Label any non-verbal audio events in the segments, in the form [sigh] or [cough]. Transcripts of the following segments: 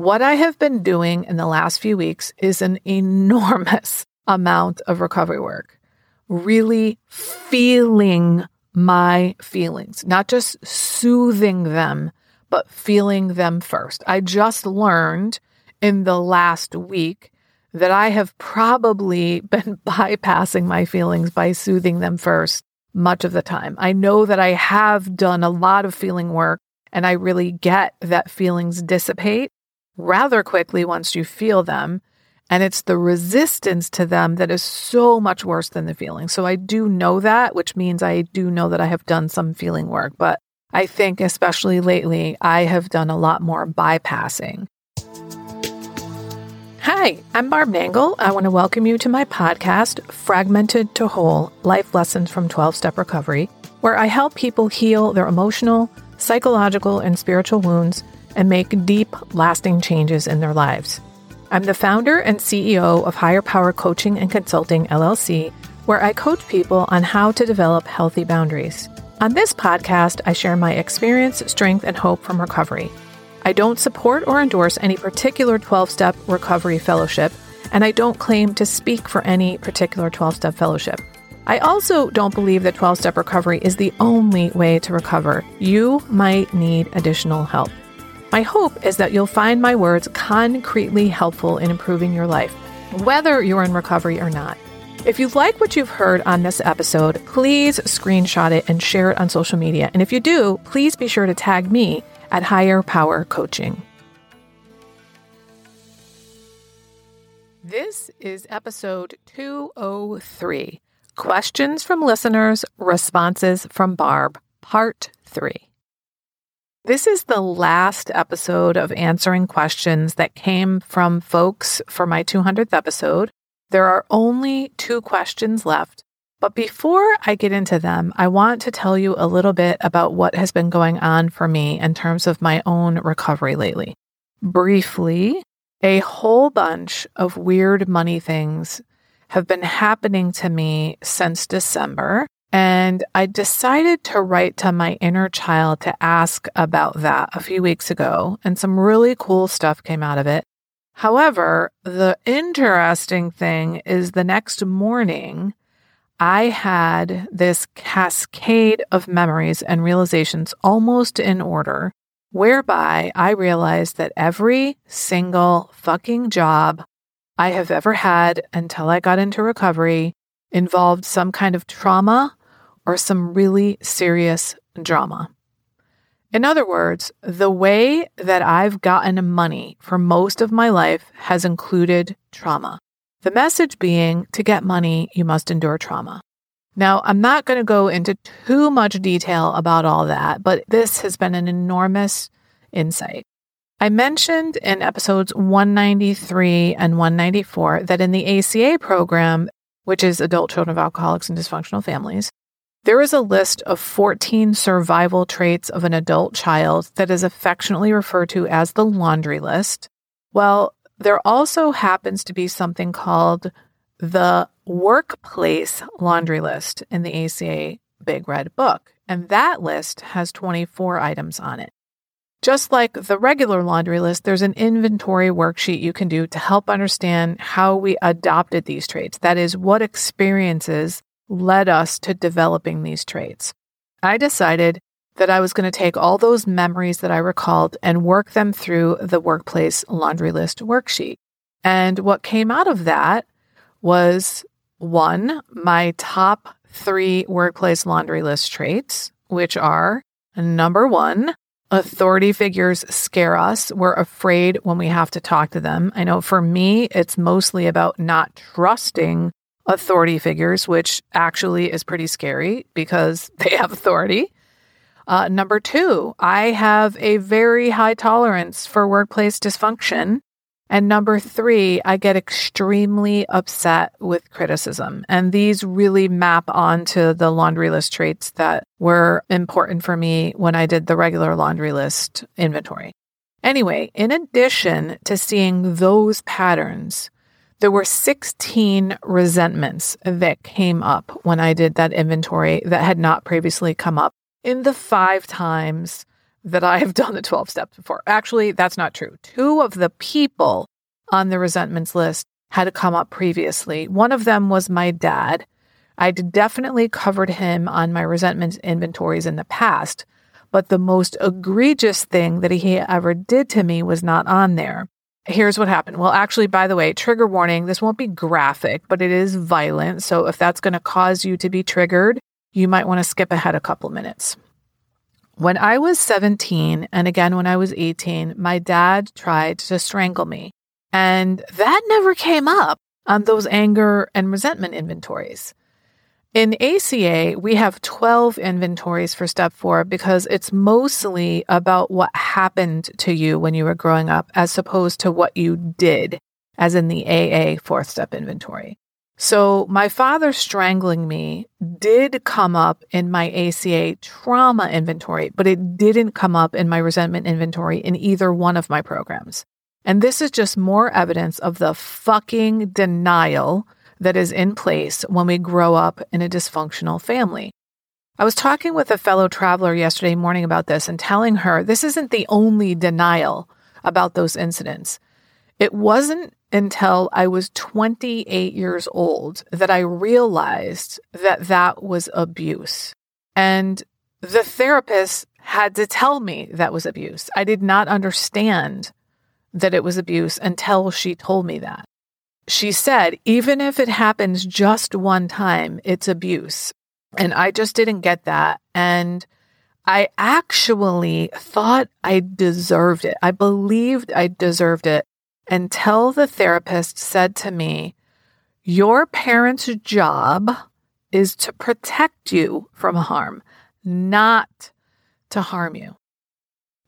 What I have been doing in the last few weeks is an enormous [laughs] amount of recovery work, really feeling my feelings, not just soothing them, but feeling them first. I just learned in the last week that I have probably [laughs] been bypassing my feelings by soothing them first much of the time. I know that I have done a lot of feeling work and I really get that feelings dissipate rather quickly once you feel them. And it's the resistance to them that is so much worse than the feeling. So I do know that, which means I do know that I have done some feeling work. But I think, especially lately, I have done a lot more bypassing. Hi, I'm Barb Nangle. I want to welcome you to my podcast, Fragmented to Whole Life Lessons from 12 Step Recovery, where I help people heal their emotional, psychological, and spiritual wounds and make deep, lasting changes in their lives. I'm the founder and CEO of Higher Power Coaching and Consulting, LLC, where I coach people on how to develop healthy boundaries. On this podcast, I share my experience, strength, and hope from recovery. I don't support or endorse any particular 12 step recovery fellowship, and I don't claim to speak for any particular 12 step fellowship. I also don't believe that 12 step recovery is the only way to recover. You might need additional help. My hope is that you'll find my words concretely helpful in improving your life, whether you're in recovery or not. If you like what you've heard on this episode, please screenshot it and share it on social media. And if you do, please be sure to tag me at Higher Power Coaching. This is episode 203 Questions from Listeners, Responses from Barb, Part 3. This is the last episode of answering questions that came from folks for my 200th episode. There are only two questions left. But before I get into them, I want to tell you a little bit about what has been going on for me in terms of my own recovery lately. Briefly, a whole bunch of weird money things have been happening to me since December. And I decided to write to my inner child to ask about that a few weeks ago, and some really cool stuff came out of it. However, the interesting thing is the next morning, I had this cascade of memories and realizations almost in order, whereby I realized that every single fucking job I have ever had until I got into recovery involved some kind of trauma or some really serious drama. In other words, the way that I've gotten money for most of my life has included trauma. The message being to get money, you must endure trauma. Now, I'm not going to go into too much detail about all that, but this has been an enormous insight. I mentioned in episodes 193 and 194 that in the ACA program, which is Adult Children of Alcoholics and Dysfunctional Families, there is a list of 14 survival traits of an adult child that is affectionately referred to as the laundry list. Well, there also happens to be something called the workplace laundry list in the ACA Big Red Book, and that list has 24 items on it. Just like the regular laundry list, there's an inventory worksheet you can do to help understand how we adopted these traits. That is, what experiences led us to developing these traits. I decided that I was going to take all those memories that I recalled and work them through the workplace laundry list worksheet. And what came out of that was one, my top three workplace laundry list traits, which are number one, authority figures scare us. We're afraid when we have to talk to them. I know for me, it's mostly about not trusting authority figures, which actually is pretty scary because [laughs] they have authority. Uh, number two, I have a very high tolerance for workplace dysfunction. And number three, I get extremely upset with criticism. And these really map onto the laundry list traits that were important for me when I did the regular laundry list inventory. Anyway, in addition to seeing those patterns, there were 16 resentments that came up when I did that inventory that had not previously come up in the five times that I have done the 12 steps before. Actually, that's not true. Two of the people on the resentments list had come up previously. One of them was my dad. I'd definitely covered him on my resentment inventories in the past, but the most egregious thing that he ever did to me was not on there. Here's what happened. Well, actually, by the way, trigger warning this won't be graphic, but it is violent. So if that's going to cause you to be triggered, you might want to skip ahead a couple minutes. When I was 17, and again when I was 18, my dad tried to strangle me. And that never came up on those anger and resentment inventories. In ACA, we have 12 inventories for step four because it's mostly about what happened to you when you were growing up as opposed to what you did, as in the AA fourth step inventory. So, my father strangling me did come up in my ACA trauma inventory, but it didn't come up in my resentment inventory in either one of my programs. And this is just more evidence of the fucking denial that is in place when we grow up in a dysfunctional family. I was talking with a fellow traveler yesterday morning about this and telling her this isn't the only denial about those incidents. It wasn't until I was 28 years old that I realized that that was abuse. And the therapist had to tell me that was abuse. I did not understand that it was abuse until she told me that she said, even if it happens just one time, it's abuse. And I just didn't get that. And I actually thought I deserved it. I believed I deserved it until the therapist said to me, Your parents' job is to protect you from harm, not to harm you.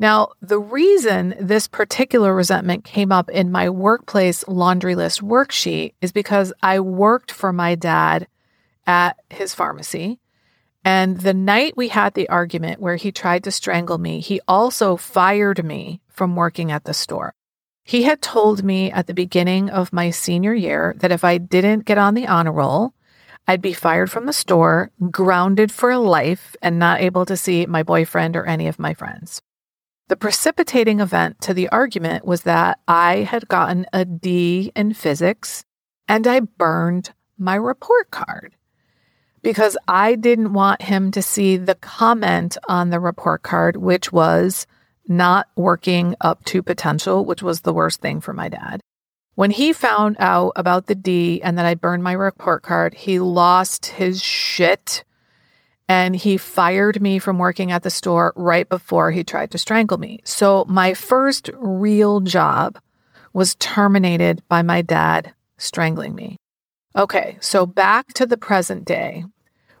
Now, the reason this particular resentment came up in my workplace laundry list worksheet is because I worked for my dad at his pharmacy. And the night we had the argument where he tried to strangle me, he also fired me from working at the store. He had told me at the beginning of my senior year that if I didn't get on the honor roll, I'd be fired from the store, grounded for life, and not able to see my boyfriend or any of my friends. The precipitating event to the argument was that I had gotten a D in physics and I burned my report card because I didn't want him to see the comment on the report card, which was not working up to potential, which was the worst thing for my dad. When he found out about the D and that I burned my report card, he lost his shit and he fired me from working at the store right before he tried to strangle me. So my first real job was terminated by my dad strangling me. Okay, so back to the present day.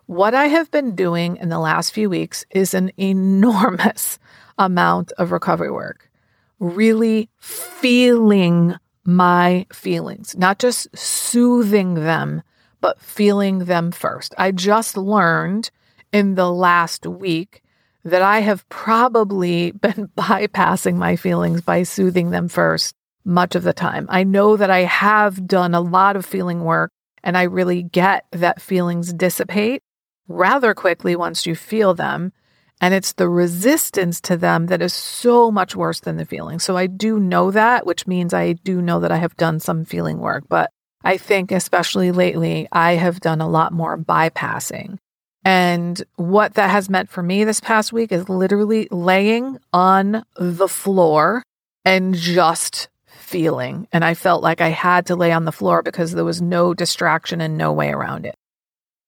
What I have been doing in the last few weeks is an enormous [laughs] amount of recovery work, really feeling my feelings, not just soothing them, but feeling them first. I just learned in the last week that I have probably [laughs] been bypassing my feelings by soothing them first much of the time. I know that I have done a lot of feeling work and I really get that feelings dissipate rather quickly once you feel them. And it's the resistance to them that is so much worse than the feeling. So I do know that, which means I do know that I have done some feeling work. But I think, especially lately, I have done a lot more bypassing. And what that has meant for me this past week is literally laying on the floor and just feeling. And I felt like I had to lay on the floor because there was no distraction and no way around it.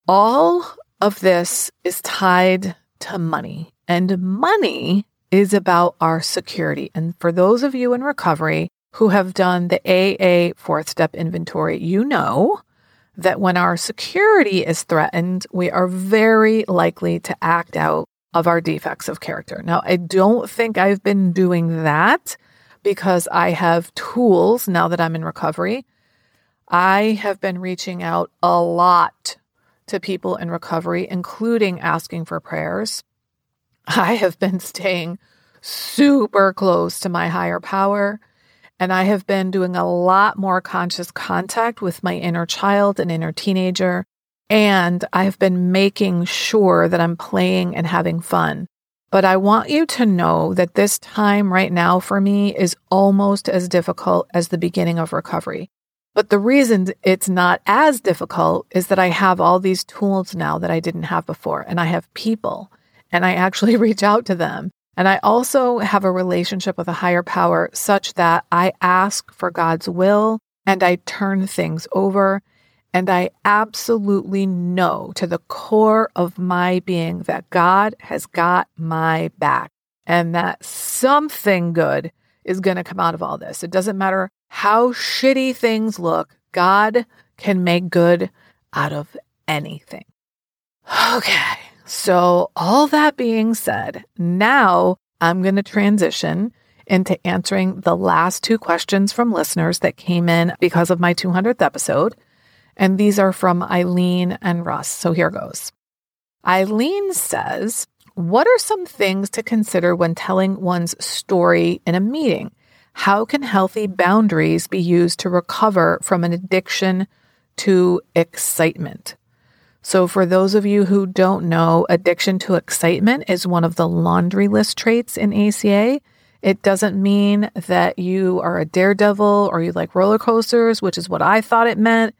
All of this is tied to money, and money is about our security. And for those of you in recovery who have done the AA fourth step inventory, you know that when our security is threatened, we are very likely to act out of our defects of character. Now, I don't think I've been doing that because I have tools now that I'm in recovery. I have been reaching out a lot to people in recovery, including asking for prayers. I have been staying super close to my higher power. And I have been doing a lot more conscious contact with my inner child and inner teenager. And I've been making sure that I'm playing and having fun. But I want you to know that this time right now for me is almost as difficult as the beginning of recovery. But the reason it's not as difficult is that I have all these tools now that I didn't have before, and I have people, and I actually [laughs] reach out to them. And I also have a relationship with a higher power such that I ask for God's will and I turn things over. And I absolutely know to the core of my being that God has got my back and that something good is going to come out of all this. It doesn't matter how shitty things look, God can make good out of anything. [sighs] Okay, so all that being said, now I'm going to transition into answering the last two questions from listeners that came in because of my 200th episode. And these are from Eileen and Russ. So here goes. Eileen says, What are some things to consider when telling one's story in a meeting? How can healthy boundaries be used to recover from an addiction to excitement? So, for those of you who don't know, addiction to excitement is one of the laundry list traits in ACA. It doesn't mean that you are a daredevil or you like roller coasters, which is what I thought it meant.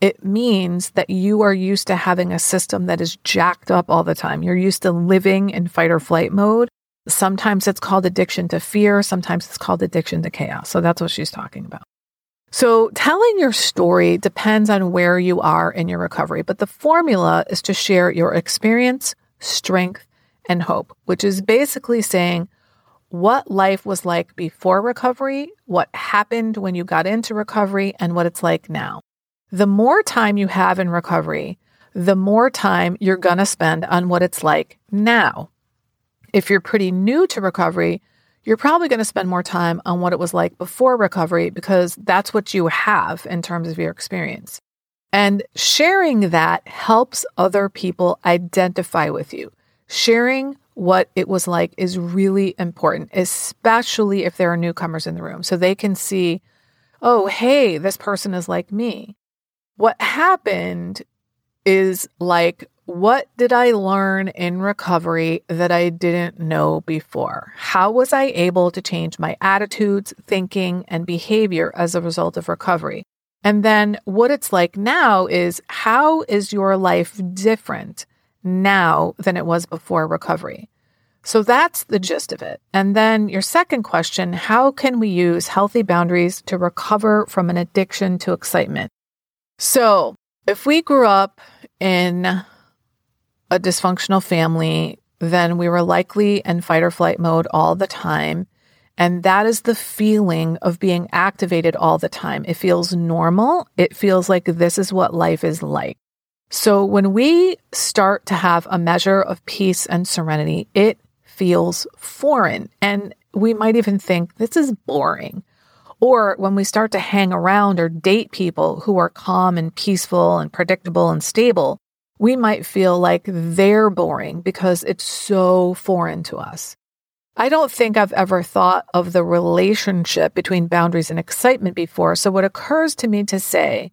It means that you are used to having a system that is jacked up all the time. You're used to living in fight or flight mode. Sometimes it's called addiction to fear, sometimes it's called addiction to chaos. So that's what she's talking about. So, telling your story depends on where you are in your recovery, but the formula is to share your experience, strength, and hope, which is basically saying what life was like before recovery, what happened when you got into recovery, and what it's like now. The more time you have in recovery, the more time you're going to spend on what it's like now. If you're pretty new to recovery, you're probably going to spend more time on what it was like before recovery because that's what you have in terms of your experience. And sharing that helps other people identify with you. Sharing what it was like is really important, especially if there are newcomers in the room. So they can see, oh, hey, this person is like me. What happened is like, what did I learn in recovery that I didn't know before? How was I able to change my attitudes, thinking, and behavior as a result of recovery? And then what it's like now is how is your life different now than it was before recovery? So that's the gist of it. And then your second question how can we use healthy boundaries to recover from an addiction to excitement? So if we grew up in a dysfunctional family, then we were likely in fight or flight mode all the time. And that is the feeling of being activated all the time. It feels normal. It feels like this is what life is like. So when we start to have a measure of peace and serenity, it feels foreign. And we might even think this is boring. Or when we start to hang around or date people who are calm and peaceful and predictable and stable, we might feel like they're boring because it's so foreign to us. I don't think I've ever thought of the relationship between boundaries and excitement before. So, what occurs to me to say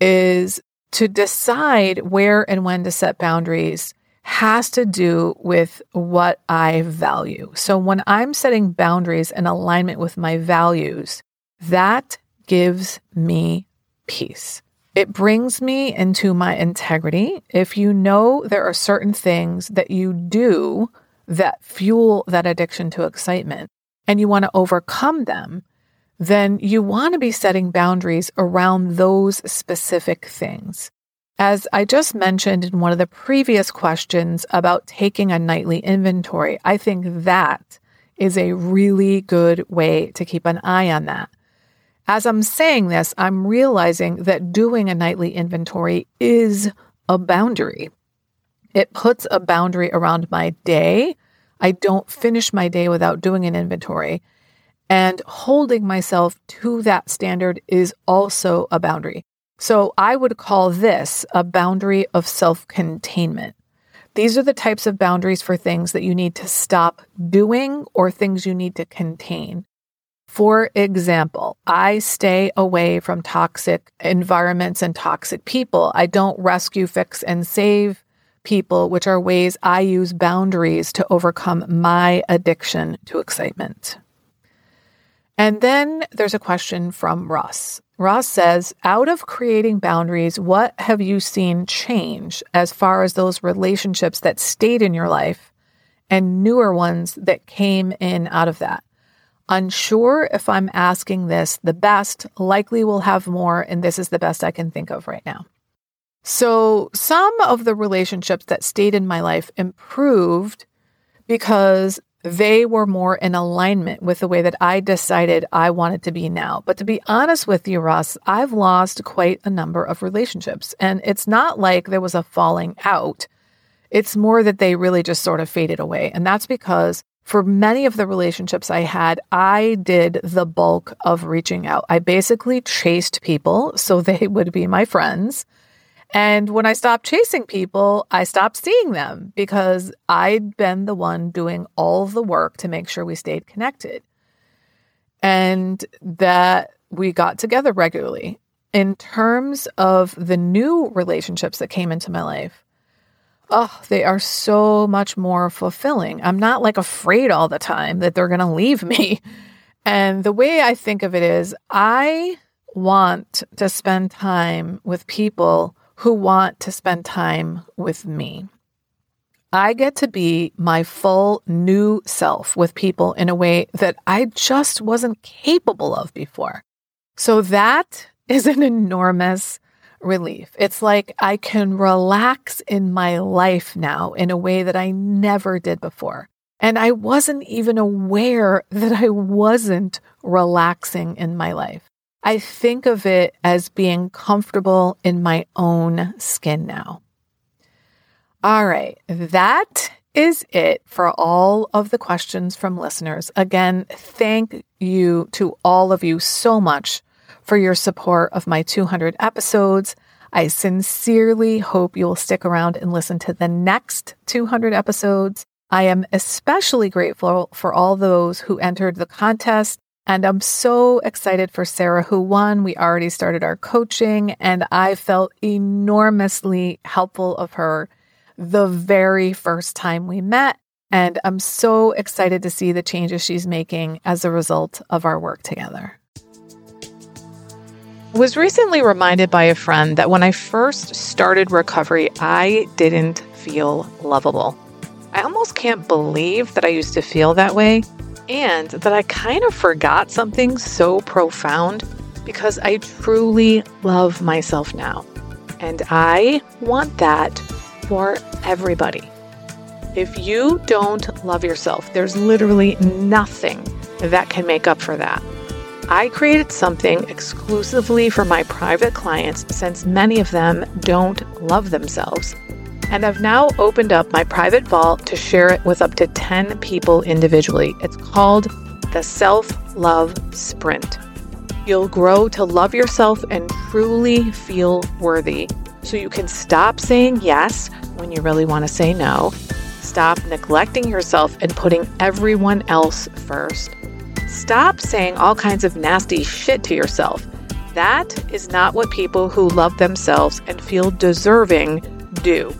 is to decide where and when to set boundaries has to do with what I value. So, when I'm setting boundaries in alignment with my values, that gives me peace. It brings me into my integrity. If you know there are certain things that you do that fuel that addiction to excitement and you want to overcome them, then you want to be setting boundaries around those specific things. As I just mentioned in one of the previous questions about taking a nightly inventory, I think that is a really good way to keep an eye on that. As I'm saying this, I'm realizing that doing a nightly inventory is a boundary. It puts a boundary around my day. I don't finish my day without doing an inventory. And holding myself to that standard is also a boundary. So I would call this a boundary of self containment. These are the types of boundaries for things that you need to stop doing or things you need to contain. For example, I stay away from toxic environments and toxic people. I don't rescue, fix, and save people, which are ways I use boundaries to overcome my addiction to excitement. And then there's a question from Ross. Ross says, out of creating boundaries, what have you seen change as far as those relationships that stayed in your life and newer ones that came in out of that? Unsure if I'm asking this the best, likely will have more, and this is the best I can think of right now. So, some of the relationships that stayed in my life improved because they were more in alignment with the way that I decided I wanted to be now. But to be honest with you, Ross, I've lost quite a number of relationships. And it's not like there was a falling out, it's more that they really just sort of faded away. And that's because for many of the relationships I had, I did the bulk of reaching out. I basically chased people so [laughs] they would be my friends. And when I stopped chasing people, I stopped seeing them because I'd been the one doing all the work to make sure we stayed connected and that we got together regularly. In terms of the new relationships that came into my life, oh, they are so much more fulfilling. I'm not like afraid all the time that they're going to leave me. [laughs] And the way I think of it is, I want to spend time with people who want to spend time with me. I get to be my full new self with people in a way that I just wasn't capable of before. So that is an enormous relief. It's like I can relax in my life now in a way that I never did before. And I wasn't even aware that I wasn't relaxing in my life. I think of it as being comfortable in my own skin now. All right, that is it for all of the questions from listeners. Again, thank you to all of you so much for your support of my 200 episodes. I sincerely hope you will stick around and listen to the next 200 episodes. I am especially grateful for all those who entered the contest and I'm so excited for Sarah, who won. We already started our coaching, and I felt enormously helpful of her the very first time we met. And I'm so excited to see the changes she's making as a result of our work together. Was recently reminded by a friend that when I first started recovery, I didn't feel lovable. I almost can't believe that I used to feel that way and that I kind of forgot something so profound because I truly love myself now. And I want that for everybody. If you don't love yourself, there's literally nothing that can make up for that. I created something exclusively for my private clients since many of them don't love themselves and I've now opened up my private vault to share it with up to 10 people individually. It's called the Self Love Sprint. You'll grow to love yourself and truly feel worthy so you can stop saying yes when you really want to say no, stop neglecting yourself and putting everyone else first. Stop saying all kinds of nasty shit to yourself. That is not what people who love themselves and feel deserving do.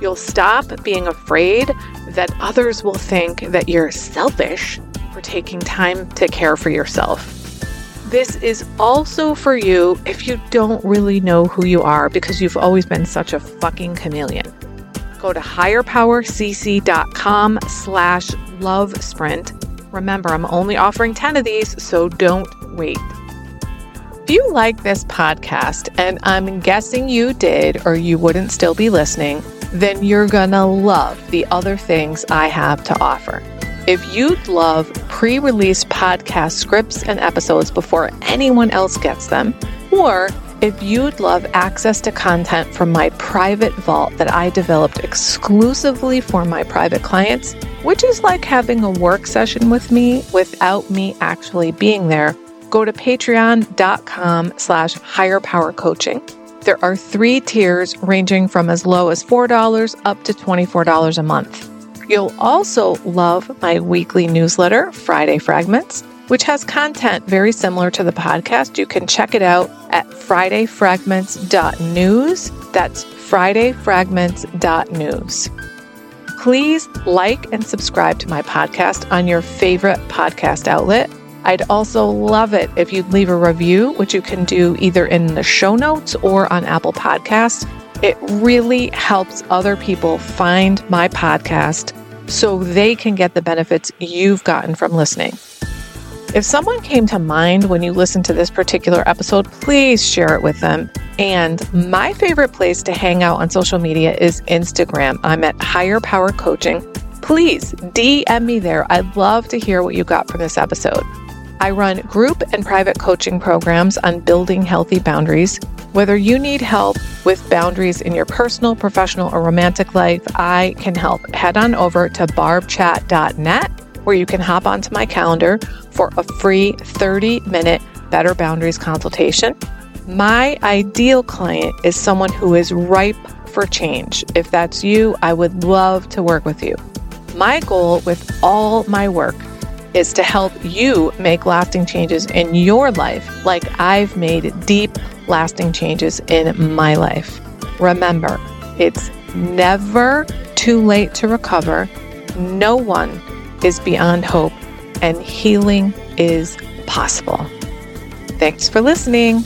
You'll stop being afraid that others will think that you're selfish for taking time to care for yourself. This is also for you if you don't really know who you are because you've always been such a fucking chameleon. Go to higherpowercc.com slash love sprint. Remember, I'm only offering 10 of these, so don't wait. If you like this podcast, and I'm guessing you did or you wouldn't still be listening, then you're gonna love the other things I have to offer. If you'd love pre release podcast scripts and episodes before anyone else gets them, or if you'd love access to content from my private vault that I developed exclusively for my private clients, which is like having a work session with me without me actually being there, go to patreon.com slash higher power coaching. There are three tiers ranging from as low as $4 up to $24 a month. You'll also love my weekly newsletter, Friday Fragments, which has content very similar to the podcast. You can check it out at fridayfragments.news. That's fridayfragments.news. Please like and subscribe to my podcast on your favorite podcast outlet. I'd also love it if you'd leave a review, which you can do either in the show notes or on Apple Podcasts. It really helps other people find my podcast so they can get the benefits you've gotten from listening. If someone came to mind when you listened to this particular episode, please share it with them. And my favorite place to hang out on social media is Instagram. I'm at Higher Power Coaching. Please DM me there. I'd love to hear what you got from this episode. I run group and private coaching programs on building healthy boundaries. Whether you need help with boundaries in your personal, professional, or romantic life, I can help. Head on over to barbchat.net where you can hop onto my calendar for a free 30 minute Better Boundaries consultation. My ideal client is someone who is ripe for change. If that's you, I would love to work with you. My goal with all my work is to help you make lasting changes in your life, like I've made deep, lasting changes in my life. Remember, it's never too late to recover. No one is beyond hope, and healing is possible. Thanks for listening.